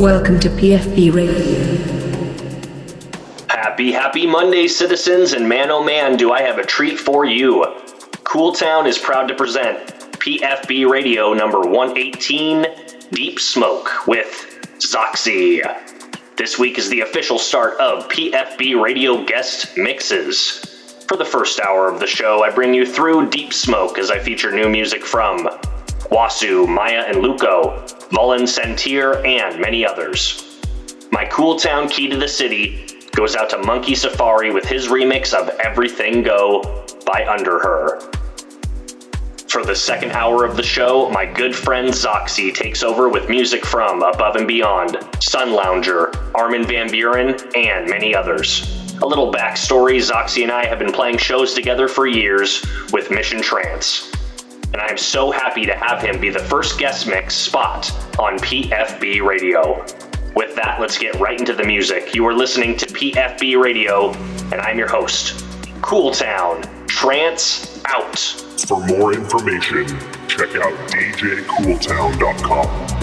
Welcome to PFB Radio. Happy, happy Monday, citizens, and man oh man, do I have a treat for you. Cool Town is proud to present PFB Radio number 118, Deep Smoke with Zoxy. This week is the official start of PFB Radio guest mixes. For the first hour of the show, I bring you through Deep Smoke as I feature new music from Wasu, Maya and Luco, Mullen Sentir, and many others. My Cool Town Key to the City goes out to Monkey Safari with his remix of Everything Go by Underher. For the second hour of the show, my good friend Zoxy takes over with music from Above and Beyond, Sun Lounger, Armin van Buuren, and many others. A little backstory Zoxy and I have been playing shows together for years with Mission Trance and I am so happy to have him be the first guest mix spot on PFB Radio. With that, let's get right into the music. You are listening to PFB Radio, and I'm your host, Cool Town. Trance out. For more information, check out djcooltown.com.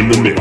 in the mix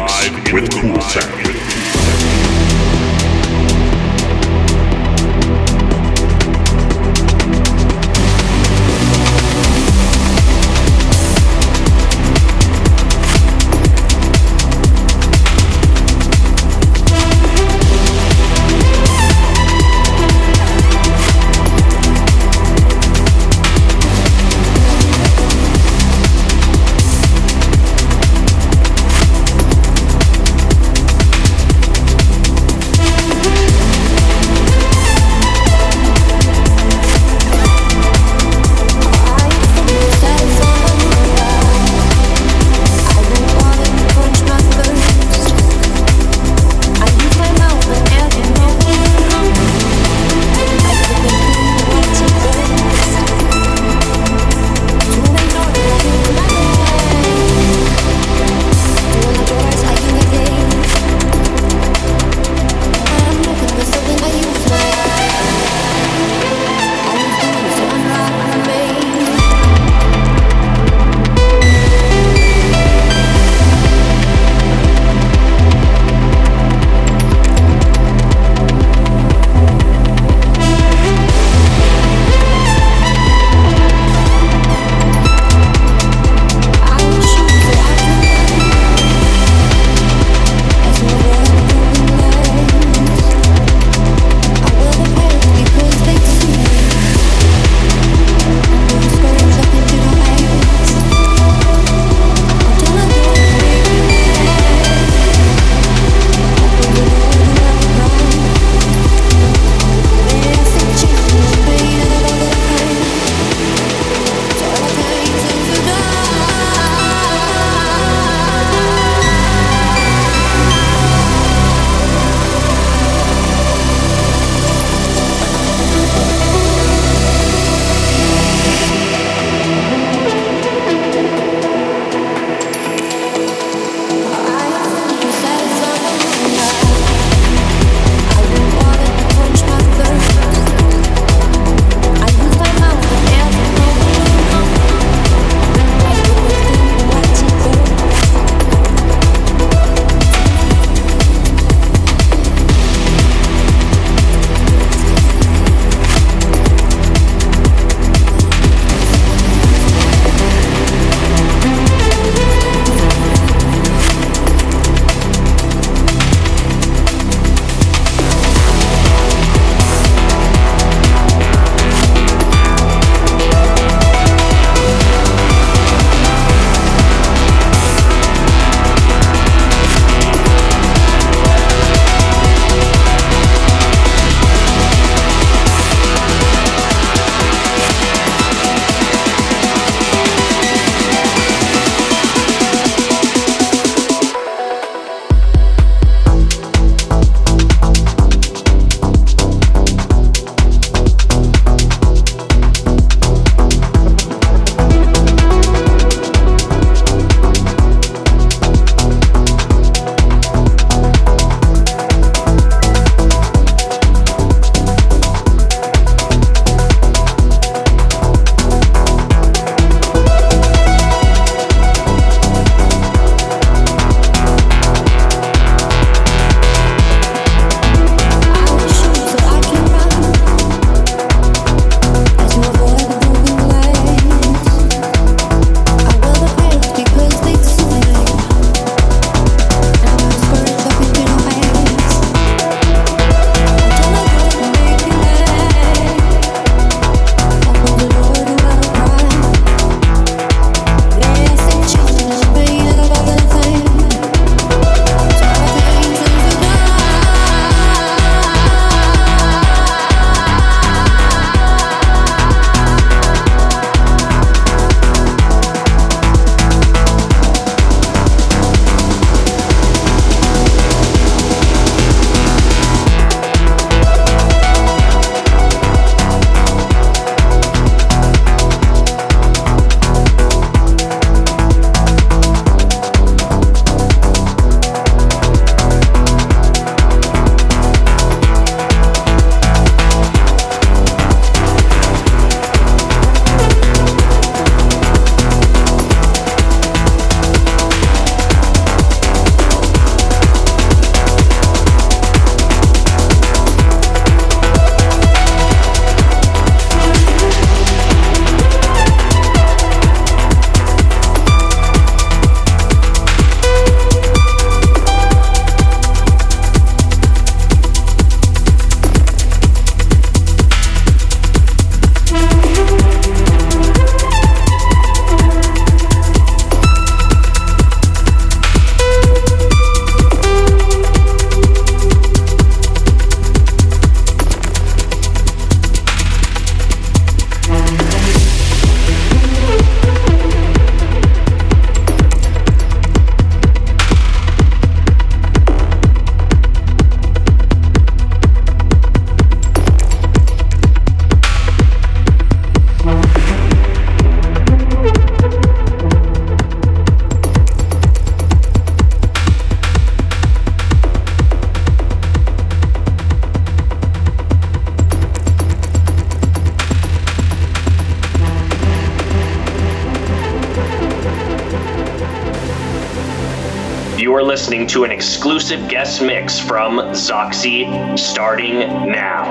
listening to an exclusive guest mix from Zoxy starting now.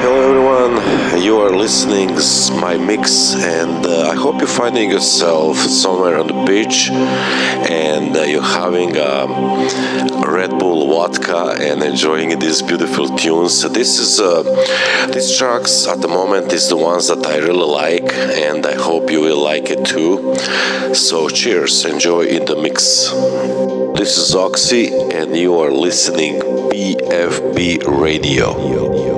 Hello everyone, you are listening s- my mix and uh, I hope you're finding yourself somewhere on the beach and uh, you're having um, Red Bull vodka and enjoying these beautiful tunes. This is uh, these tracks at the moment is the ones that I really like and I hope you will like it too. So cheers, enjoy in the mix. This is Oxy and you are listening PFB Radio.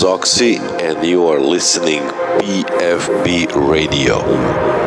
This Oxy, and you are listening PFB Radio.